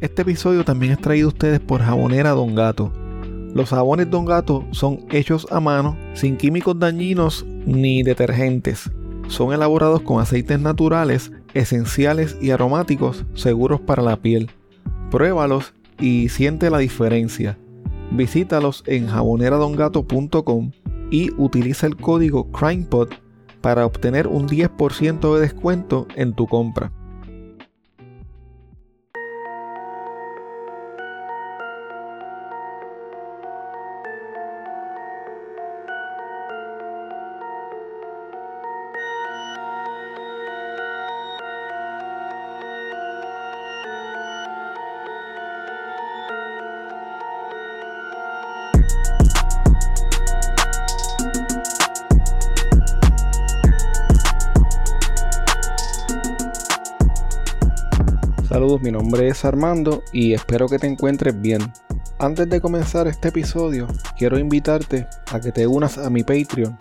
Este episodio también es traído a ustedes por Jabonera Don Gato. Los jabones Don Gato son hechos a mano, sin químicos dañinos ni detergentes. Son elaborados con aceites naturales, esenciales y aromáticos seguros para la piel. Pruébalos y siente la diferencia. Visítalos en jaboneradongato.com y utiliza el código CrimePod para obtener un 10% de descuento en tu compra. Saludos, mi nombre es Armando y espero que te encuentres bien. Antes de comenzar este episodio, quiero invitarte a que te unas a mi Patreon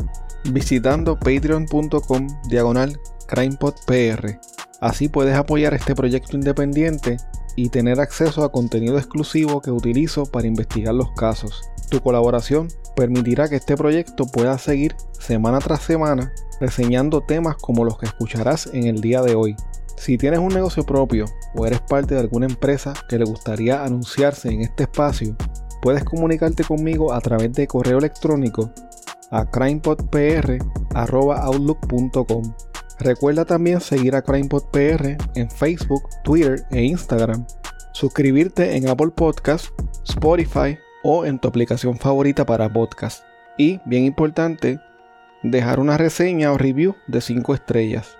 visitando patreon.com diagonal crimepodpr. Así puedes apoyar este proyecto independiente y tener acceso a contenido exclusivo que utilizo para investigar los casos. Tu colaboración permitirá que este proyecto pueda seguir semana tras semana reseñando temas como los que escucharás en el día de hoy. Si tienes un negocio propio o eres parte de alguna empresa que le gustaría anunciarse en este espacio, puedes comunicarte conmigo a través de correo electrónico a crimepodpr.outlook.com. Recuerda también seguir a CrimePodPR en Facebook, Twitter e Instagram. Suscribirte en Apple Podcast, Spotify o en tu aplicación favorita para podcast. Y, bien importante, dejar una reseña o review de 5 estrellas.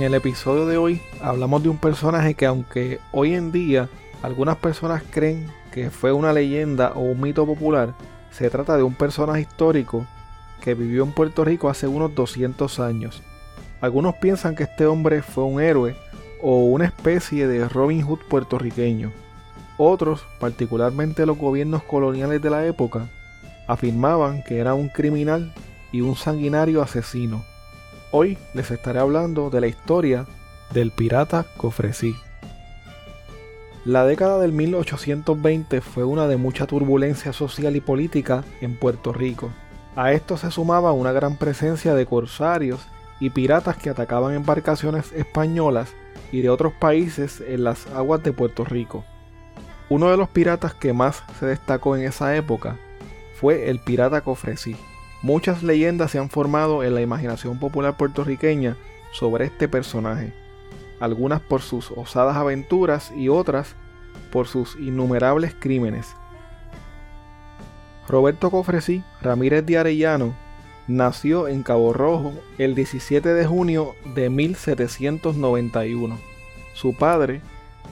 En el episodio de hoy hablamos de un personaje que aunque hoy en día algunas personas creen que fue una leyenda o un mito popular, se trata de un personaje histórico que vivió en Puerto Rico hace unos 200 años. Algunos piensan que este hombre fue un héroe o una especie de Robin Hood puertorriqueño. Otros, particularmente los gobiernos coloniales de la época, afirmaban que era un criminal y un sanguinario asesino. Hoy les estaré hablando de la historia del pirata Cofresí. La década del 1820 fue una de mucha turbulencia social y política en Puerto Rico. A esto se sumaba una gran presencia de corsarios y piratas que atacaban embarcaciones españolas y de otros países en las aguas de Puerto Rico. Uno de los piratas que más se destacó en esa época fue el pirata Cofresí. Muchas leyendas se han formado en la imaginación popular puertorriqueña sobre este personaje, algunas por sus osadas aventuras y otras por sus innumerables crímenes. Roberto Cofresí Ramírez de Arellano nació en Cabo Rojo el 17 de junio de 1791. Su padre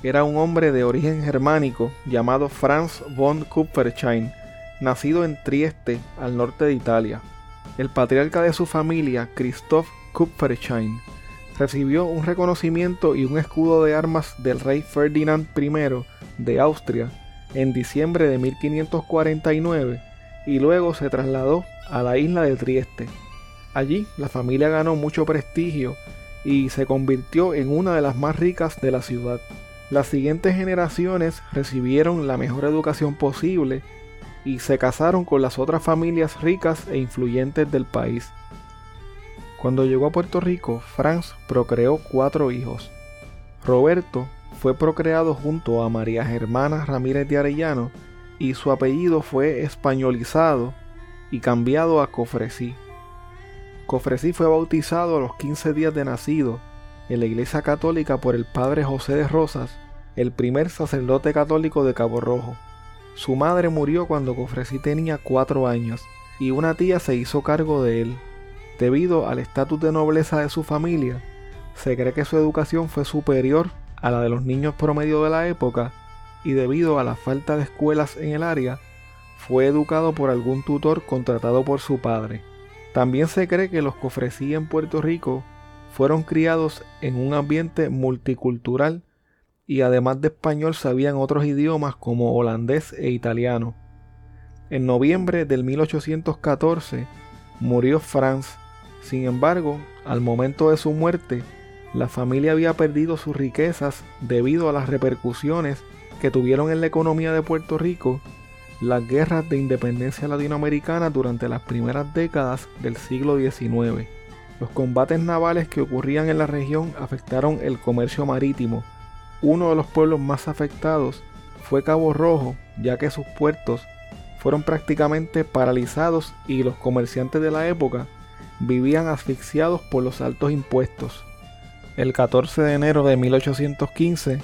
era un hombre de origen germánico llamado Franz von Kupferschein, nacido en Trieste, al norte de Italia. El patriarca de su familia, Christoph Kupferschein, recibió un reconocimiento y un escudo de armas del rey Ferdinand I de Austria en diciembre de 1549 y luego se trasladó a la isla de Trieste. Allí la familia ganó mucho prestigio y se convirtió en una de las más ricas de la ciudad. Las siguientes generaciones recibieron la mejor educación posible y se casaron con las otras familias ricas e influyentes del país. Cuando llegó a Puerto Rico, Franz procreó cuatro hijos. Roberto fue procreado junto a María Germana Ramírez de Arellano y su apellido fue españolizado y cambiado a Cofresí. Cofresí fue bautizado a los 15 días de nacido en la Iglesia Católica por el padre José de Rosas, el primer sacerdote católico de Cabo Rojo. Su madre murió cuando Cofresí tenía cuatro años y una tía se hizo cargo de él. Debido al estatus de nobleza de su familia, se cree que su educación fue superior a la de los niños promedio de la época y debido a la falta de escuelas en el área, fue educado por algún tutor contratado por su padre. También se cree que los cofresí en Puerto Rico fueron criados en un ambiente multicultural y además de español sabían otros idiomas como holandés e italiano. En noviembre del 1814 murió Franz. Sin embargo, al momento de su muerte, la familia había perdido sus riquezas debido a las repercusiones que tuvieron en la economía de Puerto Rico las guerras de independencia latinoamericana durante las primeras décadas del siglo XIX. Los combates navales que ocurrían en la región afectaron el comercio marítimo. Uno de los pueblos más afectados fue Cabo Rojo, ya que sus puertos fueron prácticamente paralizados y los comerciantes de la época vivían asfixiados por los altos impuestos. El 14 de enero de 1815,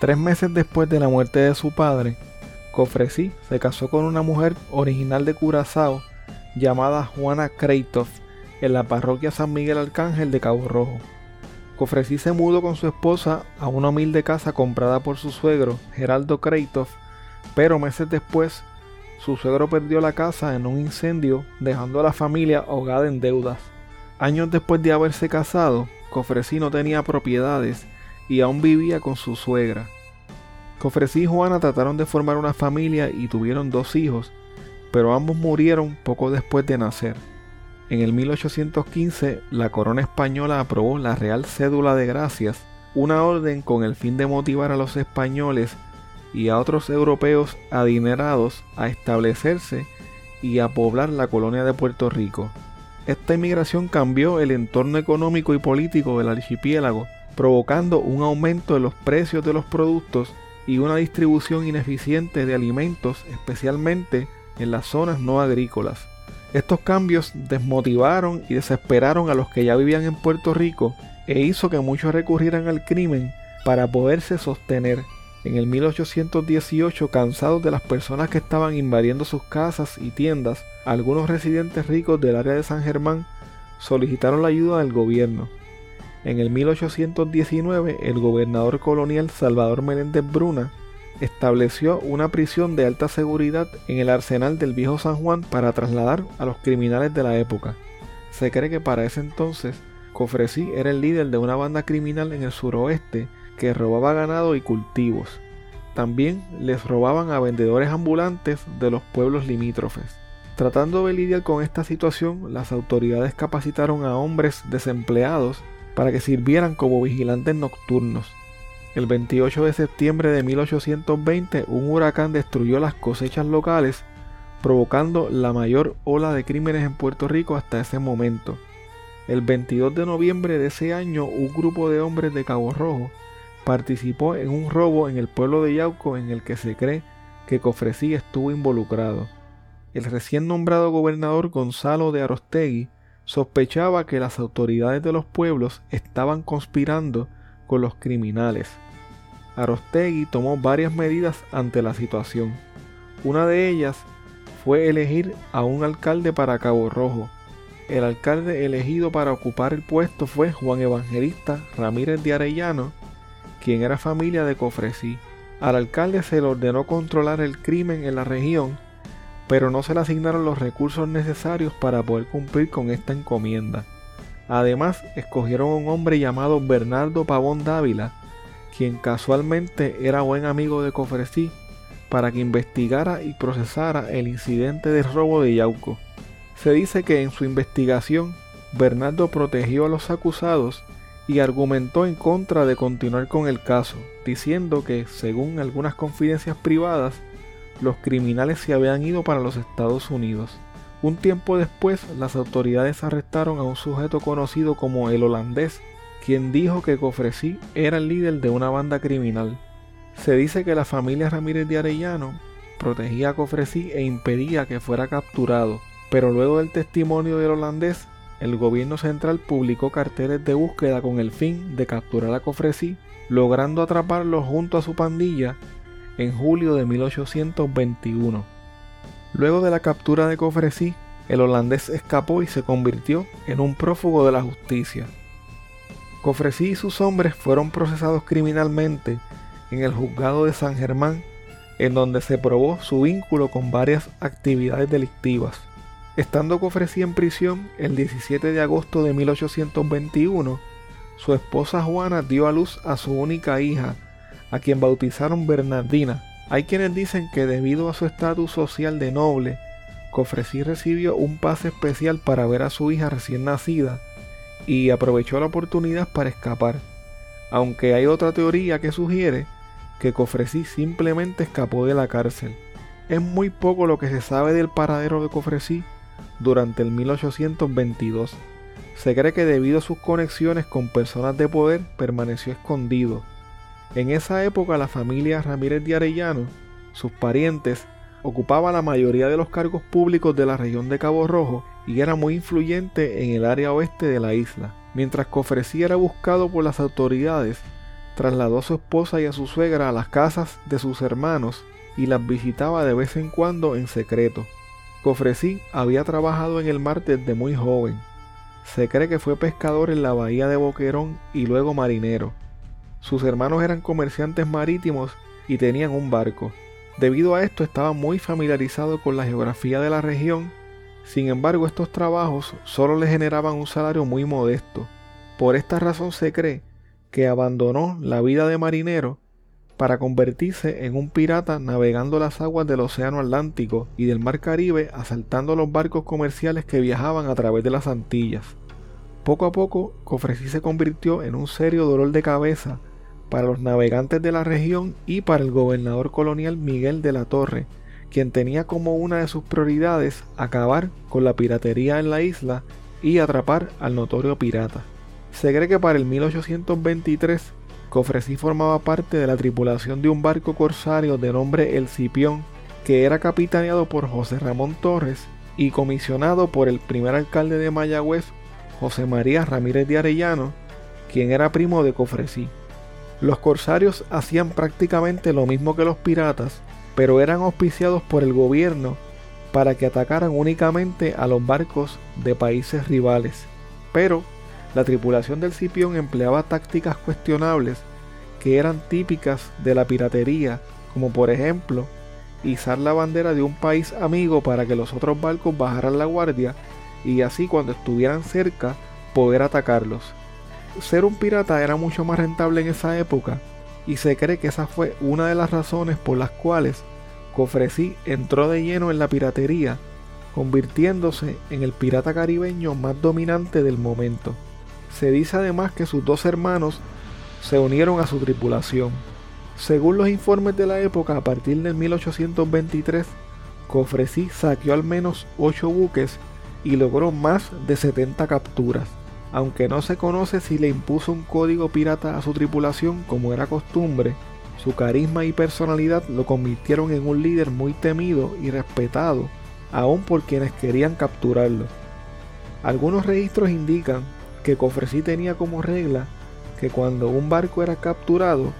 tres meses después de la muerte de su padre, Cofresí se casó con una mujer original de Curazao llamada Juana Kreitov en la parroquia San Miguel Arcángel de Cabo Rojo. Cofresí se mudó con su esposa a una humilde casa comprada por su suegro, Geraldo Kreitov, pero meses después su suegro perdió la casa en un incendio, dejando a la familia ahogada en deudas. Años después de haberse casado, Cofresí no tenía propiedades y aún vivía con su suegra. Cofresí y Juana trataron de formar una familia y tuvieron dos hijos, pero ambos murieron poco después de nacer. En el 1815, la corona española aprobó la Real Cédula de Gracias, una orden con el fin de motivar a los españoles y a otros europeos adinerados a establecerse y a poblar la colonia de Puerto Rico. Esta inmigración cambió el entorno económico y político del archipiélago, provocando un aumento de los precios de los productos y una distribución ineficiente de alimentos, especialmente en las zonas no agrícolas. Estos cambios desmotivaron y desesperaron a los que ya vivían en Puerto Rico e hizo que muchos recurrieran al crimen para poderse sostener. En el 1818, cansados de las personas que estaban invadiendo sus casas y tiendas, algunos residentes ricos del área de San Germán solicitaron la ayuda del gobierno. En el 1819, el gobernador colonial Salvador Meléndez Bruna estableció una prisión de alta seguridad en el arsenal del viejo San Juan para trasladar a los criminales de la época. Se cree que para ese entonces Cofresí era el líder de una banda criminal en el suroeste que robaba ganado y cultivos. También les robaban a vendedores ambulantes de los pueblos limítrofes. Tratando de lidiar con esta situación, las autoridades capacitaron a hombres desempleados para que sirvieran como vigilantes nocturnos. El 28 de septiembre de 1820 un huracán destruyó las cosechas locales, provocando la mayor ola de crímenes en Puerto Rico hasta ese momento. El 22 de noviembre de ese año un grupo de hombres de Cabo Rojo participó en un robo en el pueblo de Yauco en el que se cree que Cofresí estuvo involucrado. El recién nombrado gobernador Gonzalo de Arostegui sospechaba que las autoridades de los pueblos estaban conspirando con los criminales. Arostegui tomó varias medidas ante la situación. Una de ellas fue elegir a un alcalde para Cabo Rojo. El alcalde elegido para ocupar el puesto fue Juan Evangelista Ramírez de Arellano, quien era familia de Cofresí. Al alcalde se le ordenó controlar el crimen en la región pero no se le asignaron los recursos necesarios para poder cumplir con esta encomienda. Además, escogieron a un hombre llamado Bernardo Pavón Dávila, quien casualmente era buen amigo de Cofresí, para que investigara y procesara el incidente del robo de Yauco. Se dice que en su investigación, Bernardo protegió a los acusados y argumentó en contra de continuar con el caso, diciendo que, según algunas confidencias privadas, los criminales se habían ido para los Estados Unidos. Un tiempo después, las autoridades arrestaron a un sujeto conocido como el holandés, quien dijo que Cofresí era el líder de una banda criminal. Se dice que la familia Ramírez de Arellano protegía a Cofresí e impedía que fuera capturado, pero luego del testimonio del holandés, el gobierno central publicó carteles de búsqueda con el fin de capturar a Cofresí, logrando atraparlo junto a su pandilla en julio de 1821. Luego de la captura de Cofresí, el holandés escapó y se convirtió en un prófugo de la justicia. Cofresí y sus hombres fueron procesados criminalmente en el juzgado de San Germán, en donde se probó su vínculo con varias actividades delictivas. Estando Cofresí en prisión el 17 de agosto de 1821, su esposa Juana dio a luz a su única hija, a quien bautizaron Bernardina. Hay quienes dicen que debido a su estatus social de noble, Cofresí recibió un pase especial para ver a su hija recién nacida y aprovechó la oportunidad para escapar, aunque hay otra teoría que sugiere que Cofresí simplemente escapó de la cárcel. Es muy poco lo que se sabe del paradero de Cofresí durante el 1822. Se cree que debido a sus conexiones con personas de poder permaneció escondido. En esa época la familia Ramírez de Arellano, sus parientes, ocupaba la mayoría de los cargos públicos de la región de Cabo Rojo y era muy influyente en el área oeste de la isla. Mientras que era buscado por las autoridades, trasladó a su esposa y a su suegra a las casas de sus hermanos y las visitaba de vez en cuando en secreto. Cofresí había trabajado en el mar desde muy joven. Se cree que fue pescador en la bahía de Boquerón y luego marinero. Sus hermanos eran comerciantes marítimos y tenían un barco. Debido a esto estaba muy familiarizado con la geografía de la región, sin embargo estos trabajos solo le generaban un salario muy modesto. Por esta razón se cree que abandonó la vida de marinero para convertirse en un pirata navegando las aguas del Océano Atlántico y del Mar Caribe asaltando los barcos comerciales que viajaban a través de las Antillas. Poco a poco, Cofresí se convirtió en un serio dolor de cabeza para los navegantes de la región y para el gobernador colonial Miguel de la Torre, quien tenía como una de sus prioridades acabar con la piratería en la isla y atrapar al notorio pirata. Se cree que para el 1823 Cofresí formaba parte de la tripulación de un barco corsario de nombre El Cipión, que era capitaneado por José Ramón Torres y comisionado por el primer alcalde de Mayagüez, José María Ramírez de Arellano, quien era primo de Cofresí. Los corsarios hacían prácticamente lo mismo que los piratas, pero eran auspiciados por el gobierno para que atacaran únicamente a los barcos de países rivales. Pero la tripulación del Cipión empleaba tácticas cuestionables que eran típicas de la piratería, como por ejemplo izar la bandera de un país amigo para que los otros barcos bajaran la guardia y así cuando estuvieran cerca poder atacarlos ser un pirata era mucho más rentable en esa época y se cree que esa fue una de las razones por las cuales Cofresí entró de lleno en la piratería, convirtiéndose en el pirata caribeño más dominante del momento. Se dice además que sus dos hermanos se unieron a su tripulación. Según los informes de la época, a partir del 1823, Cofresí saqueó al menos 8 buques y logró más de 70 capturas. Aunque no se conoce si le impuso un código pirata a su tripulación como era costumbre, su carisma y personalidad lo convirtieron en un líder muy temido y respetado, aun por quienes querían capturarlo. Algunos registros indican que Cofresí tenía como regla que cuando un barco era capturado,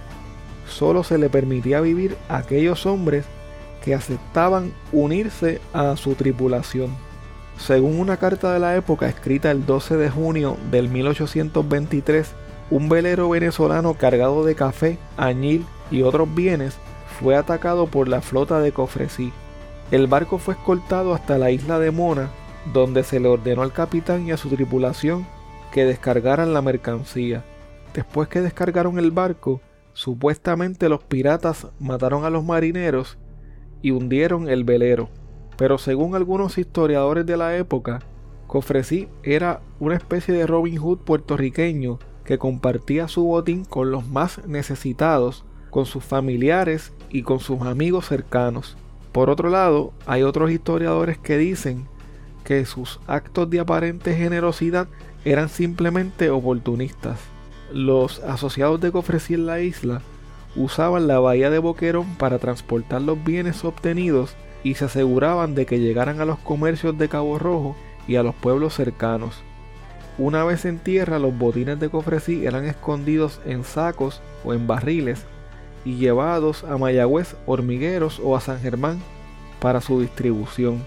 solo se le permitía vivir a aquellos hombres que aceptaban unirse a su tripulación. Según una carta de la época escrita el 12 de junio del 1823, un velero venezolano cargado de café, añil y otros bienes fue atacado por la flota de Cofresí. El barco fue escoltado hasta la isla de Mona, donde se le ordenó al capitán y a su tripulación que descargaran la mercancía. Después que descargaron el barco, supuestamente los piratas mataron a los marineros y hundieron el velero pero según algunos historiadores de la época, Cofresí era una especie de Robin Hood puertorriqueño que compartía su botín con los más necesitados, con sus familiares y con sus amigos cercanos. Por otro lado, hay otros historiadores que dicen que sus actos de aparente generosidad eran simplemente oportunistas. Los asociados de Cofresí en la isla usaban la bahía de Boquerón para transportar los bienes obtenidos y se aseguraban de que llegaran a los comercios de Cabo Rojo y a los pueblos cercanos. Una vez en tierra, los botines de Cofresí eran escondidos en sacos o en barriles y llevados a Mayagüez, Hormigueros o a San Germán para su distribución.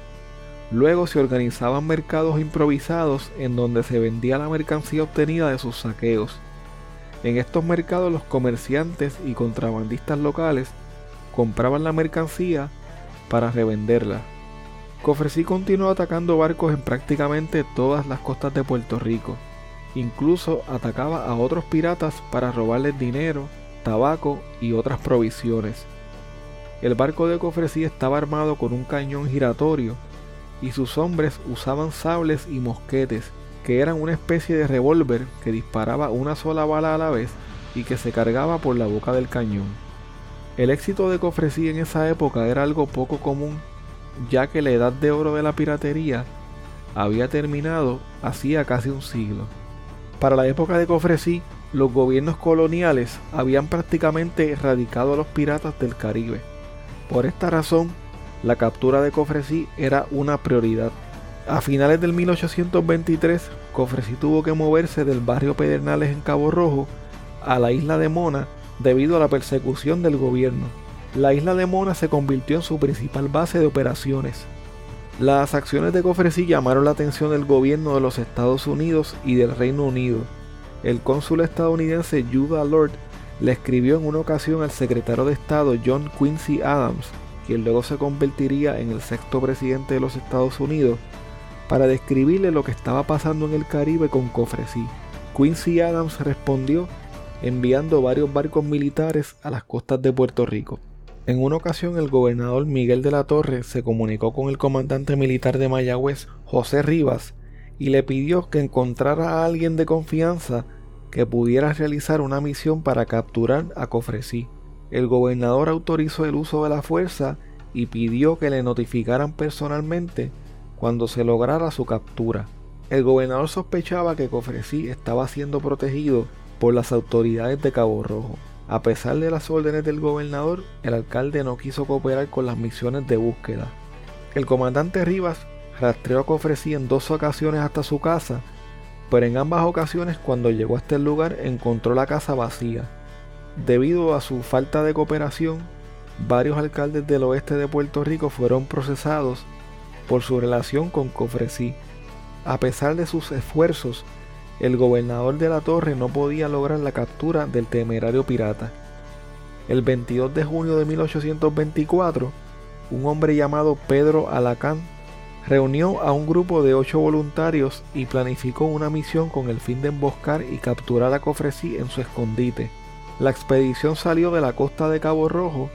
Luego se organizaban mercados improvisados en donde se vendía la mercancía obtenida de sus saqueos. En estos mercados los comerciantes y contrabandistas locales compraban la mercancía para revenderla. Cofresí continuó atacando barcos en prácticamente todas las costas de Puerto Rico. Incluso atacaba a otros piratas para robarles dinero, tabaco y otras provisiones. El barco de Cofresí estaba armado con un cañón giratorio y sus hombres usaban sables y mosquetes, que eran una especie de revólver que disparaba una sola bala a la vez y que se cargaba por la boca del cañón. El éxito de Cofresí en esa época era algo poco común, ya que la edad de oro de la piratería había terminado hacía casi un siglo. Para la época de Cofresí, los gobiernos coloniales habían prácticamente erradicado a los piratas del Caribe. Por esta razón, la captura de Cofresí era una prioridad. A finales del 1823, Cofresí tuvo que moverse del barrio Pedernales en Cabo Rojo a la isla de Mona debido a la persecución del gobierno. La isla de Mona se convirtió en su principal base de operaciones. Las acciones de Cofresí llamaron la atención del gobierno de los Estados Unidos y del Reino Unido. El cónsul estadounidense Judah Lord le escribió en una ocasión al secretario de Estado John Quincy Adams, quien luego se convertiría en el sexto presidente de los Estados Unidos, para describirle lo que estaba pasando en el Caribe con Cofresí. Quincy Adams respondió enviando varios barcos militares a las costas de Puerto Rico. En una ocasión el gobernador Miguel de la Torre se comunicó con el comandante militar de Mayagüez, José Rivas, y le pidió que encontrara a alguien de confianza que pudiera realizar una misión para capturar a Cofresí. El gobernador autorizó el uso de la fuerza y pidió que le notificaran personalmente cuando se lograra su captura. El gobernador sospechaba que Cofresí estaba siendo protegido por las autoridades de Cabo Rojo. A pesar de las órdenes del gobernador, el alcalde no quiso cooperar con las misiones de búsqueda. El comandante Rivas rastreó a Cofresí en dos ocasiones hasta su casa, pero en ambas ocasiones cuando llegó a este lugar encontró la casa vacía. Debido a su falta de cooperación, varios alcaldes del oeste de Puerto Rico fueron procesados por su relación con Cofresí. A pesar de sus esfuerzos, el gobernador de la torre no podía lograr la captura del temerario pirata. El 22 de junio de 1824, un hombre llamado Pedro Alacán reunió a un grupo de ocho voluntarios y planificó una misión con el fin de emboscar y capturar a Cofresí en su escondite. La expedición salió de la costa de Cabo Rojo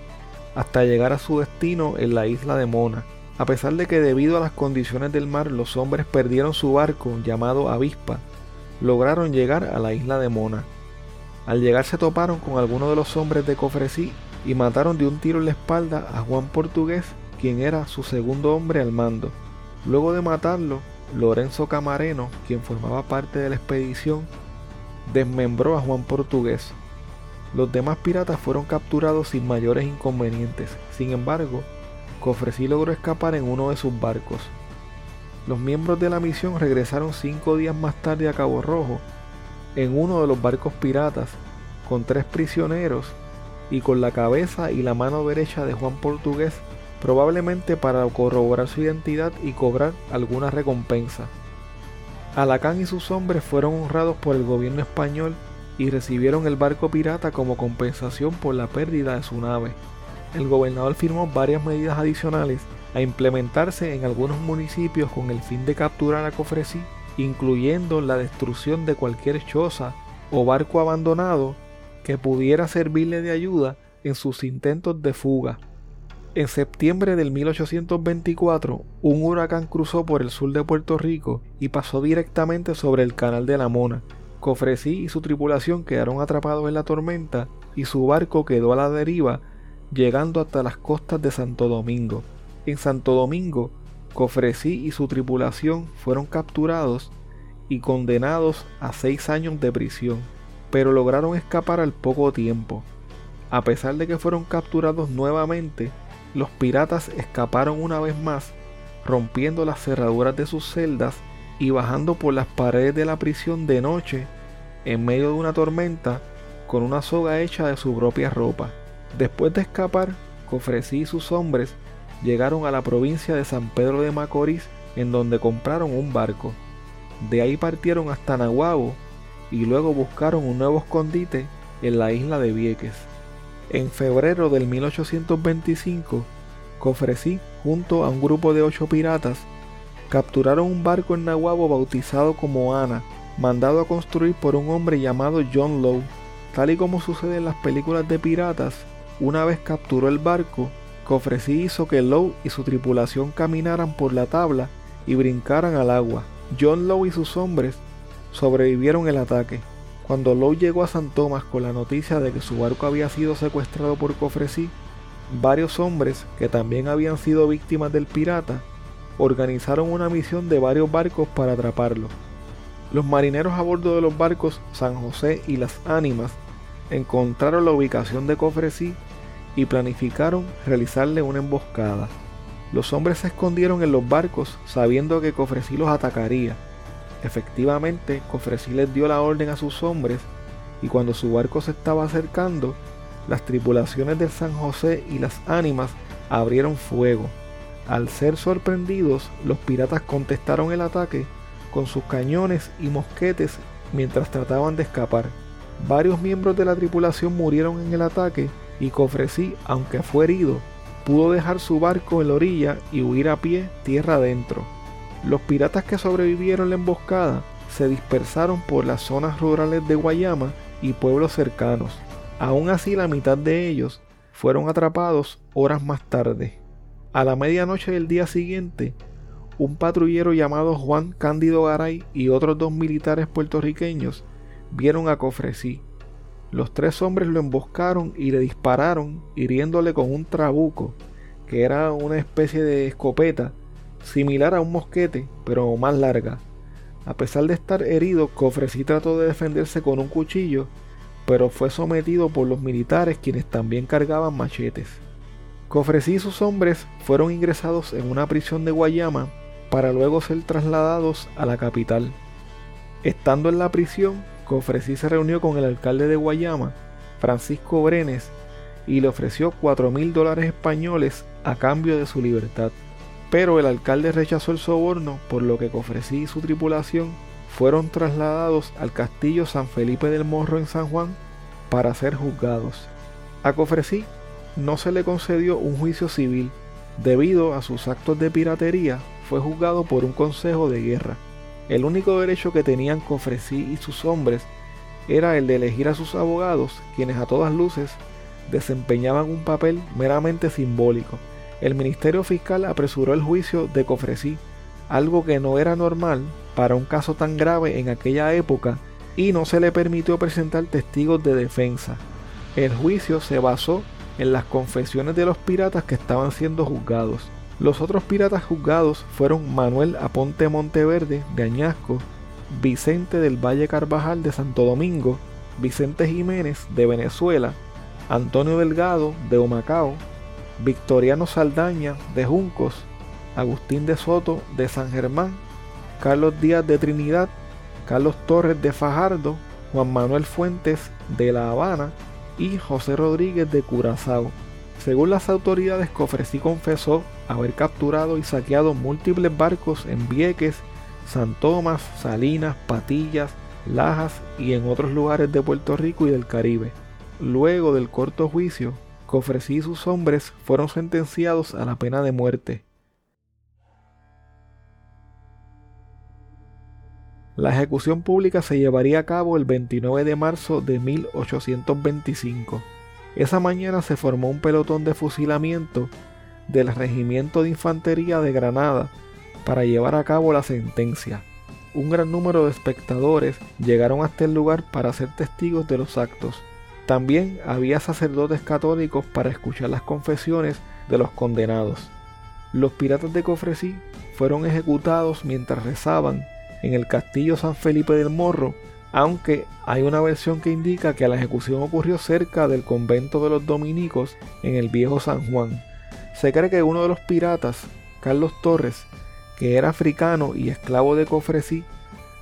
hasta llegar a su destino en la isla de Mona. A pesar de que debido a las condiciones del mar los hombres perdieron su barco llamado Avispa, lograron llegar a la isla de Mona. Al llegar se toparon con algunos de los hombres de Cofresí y mataron de un tiro en la espalda a Juan Portugués, quien era su segundo hombre al mando. Luego de matarlo, Lorenzo Camareno, quien formaba parte de la expedición, desmembró a Juan Portugués. Los demás piratas fueron capturados sin mayores inconvenientes. Sin embargo, Cofresí logró escapar en uno de sus barcos. Los miembros de la misión regresaron cinco días más tarde a Cabo Rojo en uno de los barcos piratas con tres prisioneros y con la cabeza y la mano derecha de Juan Portugués, probablemente para corroborar su identidad y cobrar alguna recompensa. Alacán y sus hombres fueron honrados por el gobierno español y recibieron el barco pirata como compensación por la pérdida de su nave. El gobernador firmó varias medidas adicionales a implementarse en algunos municipios con el fin de capturar a Cofresí, incluyendo la destrucción de cualquier choza o barco abandonado que pudiera servirle de ayuda en sus intentos de fuga. En septiembre del 1824, un huracán cruzó por el sur de Puerto Rico y pasó directamente sobre el canal de la Mona. Cofresí y su tripulación quedaron atrapados en la tormenta y su barco quedó a la deriva, llegando hasta las costas de Santo Domingo. En Santo Domingo, Cofresí y su tripulación fueron capturados y condenados a seis años de prisión, pero lograron escapar al poco tiempo. A pesar de que fueron capturados nuevamente, los piratas escaparon una vez más, rompiendo las cerraduras de sus celdas y bajando por las paredes de la prisión de noche en medio de una tormenta con una soga hecha de su propia ropa. Después de escapar, Cofresí y sus hombres llegaron a la provincia de San Pedro de Macorís en donde compraron un barco. De ahí partieron hasta Nahuabo y luego buscaron un nuevo escondite en la isla de Vieques. En febrero del 1825, Cofresí, junto a un grupo de ocho piratas, capturaron un barco en Nahuabo bautizado como Ana, mandado a construir por un hombre llamado John Lowe. Tal y como sucede en las películas de piratas, una vez capturó el barco, Cofresí hizo que Lowe y su tripulación caminaran por la tabla y brincaran al agua. John Lowe y sus hombres sobrevivieron el ataque. Cuando Lowe llegó a San Tomás con la noticia de que su barco había sido secuestrado por Cofresí, varios hombres que también habían sido víctimas del pirata organizaron una misión de varios barcos para atraparlo. Los marineros a bordo de los barcos San José y Las Ánimas encontraron la ubicación de Cofresí y planificaron realizarle una emboscada. Los hombres se escondieron en los barcos sabiendo que Cofresí los atacaría. Efectivamente, Cofresí les dio la orden a sus hombres y cuando su barco se estaba acercando, las tripulaciones del San José y las ánimas abrieron fuego. Al ser sorprendidos, los piratas contestaron el ataque con sus cañones y mosquetes mientras trataban de escapar. Varios miembros de la tripulación murieron en el ataque y Cofresí, aunque fue herido, pudo dejar su barco en la orilla y huir a pie tierra adentro. Los piratas que sobrevivieron la emboscada se dispersaron por las zonas rurales de Guayama y pueblos cercanos. Aún así, la mitad de ellos fueron atrapados horas más tarde. A la medianoche del día siguiente, un patrullero llamado Juan Cándido Garay y otros dos militares puertorriqueños vieron a Cofresí. Los tres hombres lo emboscaron y le dispararon, hiriéndole con un trabuco, que era una especie de escopeta, similar a un mosquete, pero más larga. A pesar de estar herido, Cofresí trató de defenderse con un cuchillo pero fue sometido por los militares quienes también cargaban machetes. Cofresí y sus hombres fueron ingresados en una prisión de Guayama para luego ser trasladados a la capital. Estando en la prisión, Cofresí se reunió con el alcalde de Guayama, Francisco Brenes, y le ofreció 4 mil dólares españoles a cambio de su libertad. Pero el alcalde rechazó el soborno, por lo que Cofresí y su tripulación fueron trasladados al castillo San Felipe del Morro en San Juan para ser juzgados. A Cofresí no se le concedió un juicio civil, debido a sus actos de piratería, fue juzgado por un consejo de guerra. El único derecho que tenían Cofresí y sus hombres era el de elegir a sus abogados, quienes a todas luces desempeñaban un papel meramente simbólico. El Ministerio Fiscal apresuró el juicio de Cofresí, algo que no era normal para un caso tan grave en aquella época y no se le permitió presentar testigos de defensa. El juicio se basó en las confesiones de los piratas que estaban siendo juzgados. Los otros piratas juzgados fueron Manuel Aponte Monteverde de Añasco, Vicente del Valle Carvajal de Santo Domingo, Vicente Jiménez de Venezuela, Antonio Delgado de Humacao, Victoriano Saldaña de Juncos, Agustín de Soto de San Germán Carlos Díaz de Trinidad, Carlos Torres de Fajardo, Juan Manuel Fuentes de La Habana y José Rodríguez de Curazao. Según las autoridades, Cofresí confesó haber capturado y saqueado múltiples barcos en Vieques, San Tomás, Salinas, Patillas, Lajas y en otros lugares de Puerto Rico y del Caribe. Luego del corto juicio, Cofresí y sus hombres fueron sentenciados a la pena de muerte. La ejecución pública se llevaría a cabo el 29 de marzo de 1825. Esa mañana se formó un pelotón de fusilamiento del Regimiento de Infantería de Granada para llevar a cabo la sentencia. Un gran número de espectadores llegaron hasta el lugar para ser testigos de los actos. También había sacerdotes católicos para escuchar las confesiones de los condenados. Los piratas de Cofresí fueron ejecutados mientras rezaban en el castillo San Felipe del Morro, aunque hay una versión que indica que la ejecución ocurrió cerca del convento de los dominicos en el viejo San Juan. Se cree que uno de los piratas, Carlos Torres, que era africano y esclavo de Cofresí,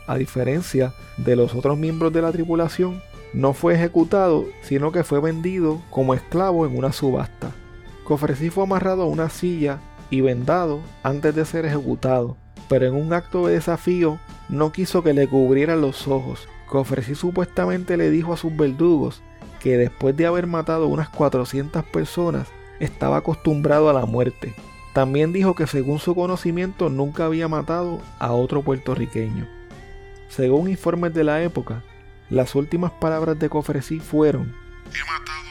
a diferencia de los otros miembros de la tripulación, no fue ejecutado, sino que fue vendido como esclavo en una subasta. Cofresí fue amarrado a una silla y vendado antes de ser ejecutado pero en un acto de desafío no quiso que le cubrieran los ojos. Cofresí supuestamente le dijo a sus verdugos que después de haber matado unas 400 personas estaba acostumbrado a la muerte. También dijo que según su conocimiento nunca había matado a otro puertorriqueño. Según informes de la época, las últimas palabras de Cofresí fueron He matado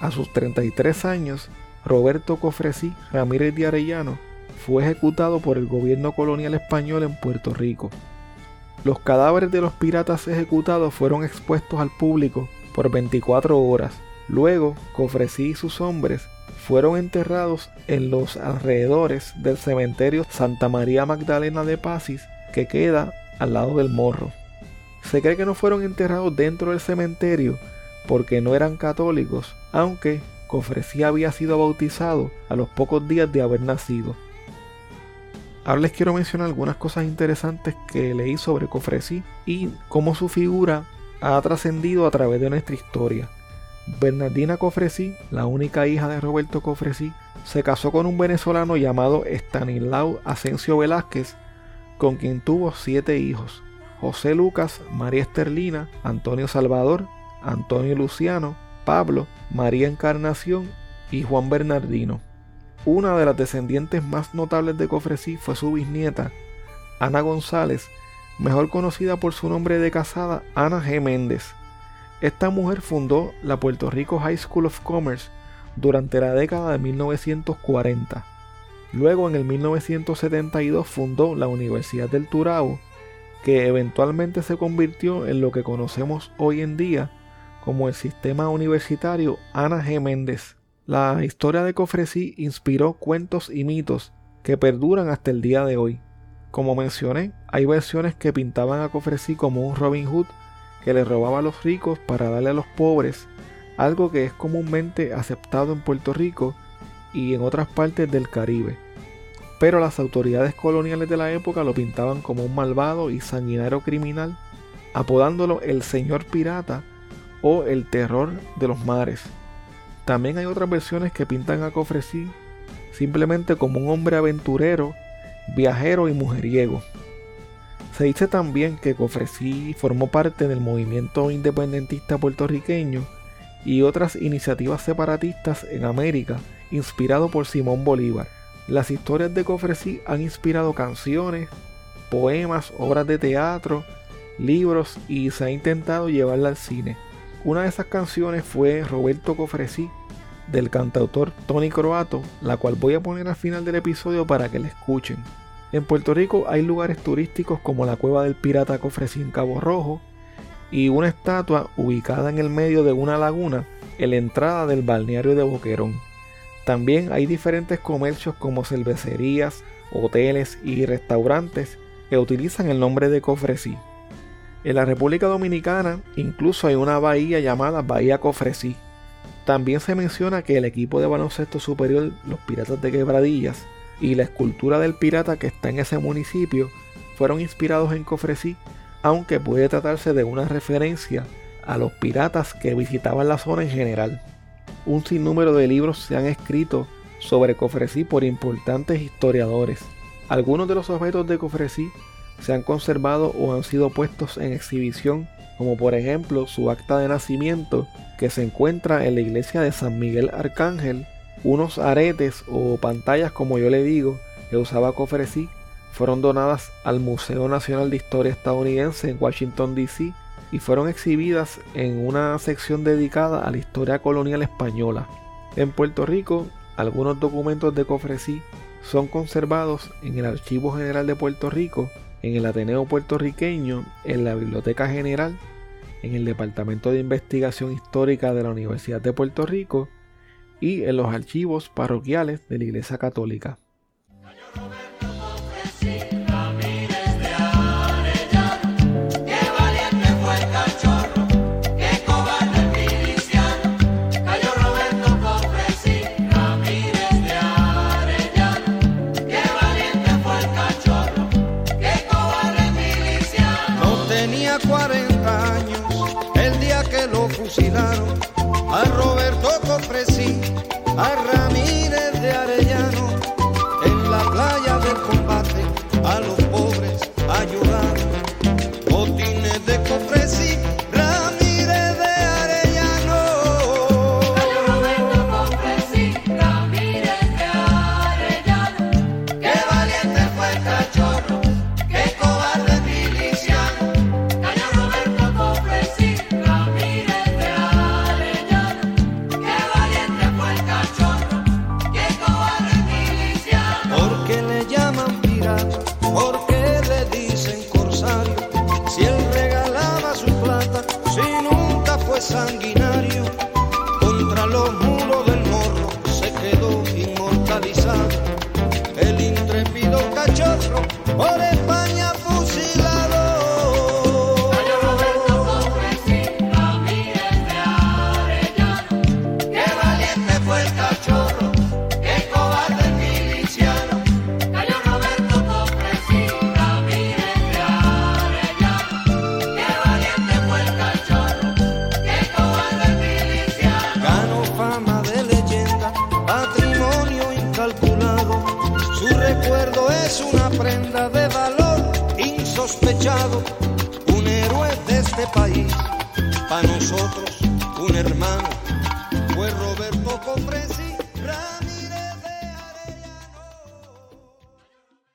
A sus 33 años, Roberto Cofresí Ramírez de Arellano fue ejecutado por el gobierno colonial español en Puerto Rico. Los cadáveres de los piratas ejecutados fueron expuestos al público por 24 horas. Luego, Cofresí y sus hombres fueron enterrados en los alrededores del cementerio Santa María Magdalena de Pasis, que queda al lado del morro. Se cree que no fueron enterrados dentro del cementerio porque no eran católicos, aunque Cofresí había sido bautizado a los pocos días de haber nacido. Ahora les quiero mencionar algunas cosas interesantes que leí sobre Cofresí y cómo su figura ha trascendido a través de nuestra historia. Bernardina Cofresí, la única hija de Roberto Cofresí, se casó con un venezolano llamado Stanislao Asensio Velázquez, con quien tuvo siete hijos: José Lucas, María Esterlina, Antonio Salvador, Antonio Luciano, Pablo, María Encarnación y Juan Bernardino. Una de las descendientes más notables de Cofresí fue su bisnieta, Ana González, mejor conocida por su nombre de casada, Ana G. Méndez. Esta mujer fundó la Puerto Rico High School of Commerce durante la década de 1940. Luego en el 1972 fundó la Universidad del Turabo, que eventualmente se convirtió en lo que conocemos hoy en día como el sistema universitario Ana G. Méndez. La historia de Cofresí inspiró cuentos y mitos que perduran hasta el día de hoy. Como mencioné, hay versiones que pintaban a Cofresí como un Robin Hood que le robaba a los ricos para darle a los pobres, algo que es comúnmente aceptado en Puerto Rico y en otras partes del Caribe. Pero las autoridades coloniales de la época lo pintaban como un malvado y sanguinario criminal, apodándolo el señor pirata o el terror de los mares. También hay otras versiones que pintan a Cofresí simplemente como un hombre aventurero, viajero y mujeriego. Se dice también que Cofresí formó parte del movimiento independentista puertorriqueño y otras iniciativas separatistas en América, inspirado por Simón Bolívar. Las historias de Cofresí han inspirado canciones, poemas, obras de teatro, libros y se ha intentado llevarla al cine. Una de esas canciones fue Roberto Cofresí, del cantautor Tony Croato, la cual voy a poner al final del episodio para que la escuchen. En Puerto Rico hay lugares turísticos como la cueva del pirata Cofresí en Cabo Rojo y una estatua ubicada en el medio de una laguna en la entrada del balneario de Boquerón. También hay diferentes comercios como cervecerías, hoteles y restaurantes que utilizan el nombre de Cofresí. En la República Dominicana incluso hay una bahía llamada Bahía Cofresí. También se menciona que el equipo de baloncesto superior, los Piratas de Quebradillas, y la escultura del pirata que está en ese municipio fueron inspirados en Cofresí, aunque puede tratarse de una referencia a los piratas que visitaban la zona en general. Un sinnúmero de libros se han escrito sobre Cofresí por importantes historiadores. Algunos de los objetos de Cofresí se han conservado o han sido puestos en exhibición, como por ejemplo su acta de nacimiento que se encuentra en la iglesia de San Miguel Arcángel, unos aretes o pantallas como yo le digo que usaba Cofresí fueron donadas al Museo Nacional de Historia Estadounidense en Washington DC y fueron exhibidas en una sección dedicada a la historia colonial española. En Puerto Rico, algunos documentos de Cofresí son conservados en el Archivo General de Puerto Rico en el Ateneo puertorriqueño, en la Biblioteca General, en el Departamento de Investigación Histórica de la Universidad de Puerto Rico y en los archivos parroquiales de la Iglesia Católica.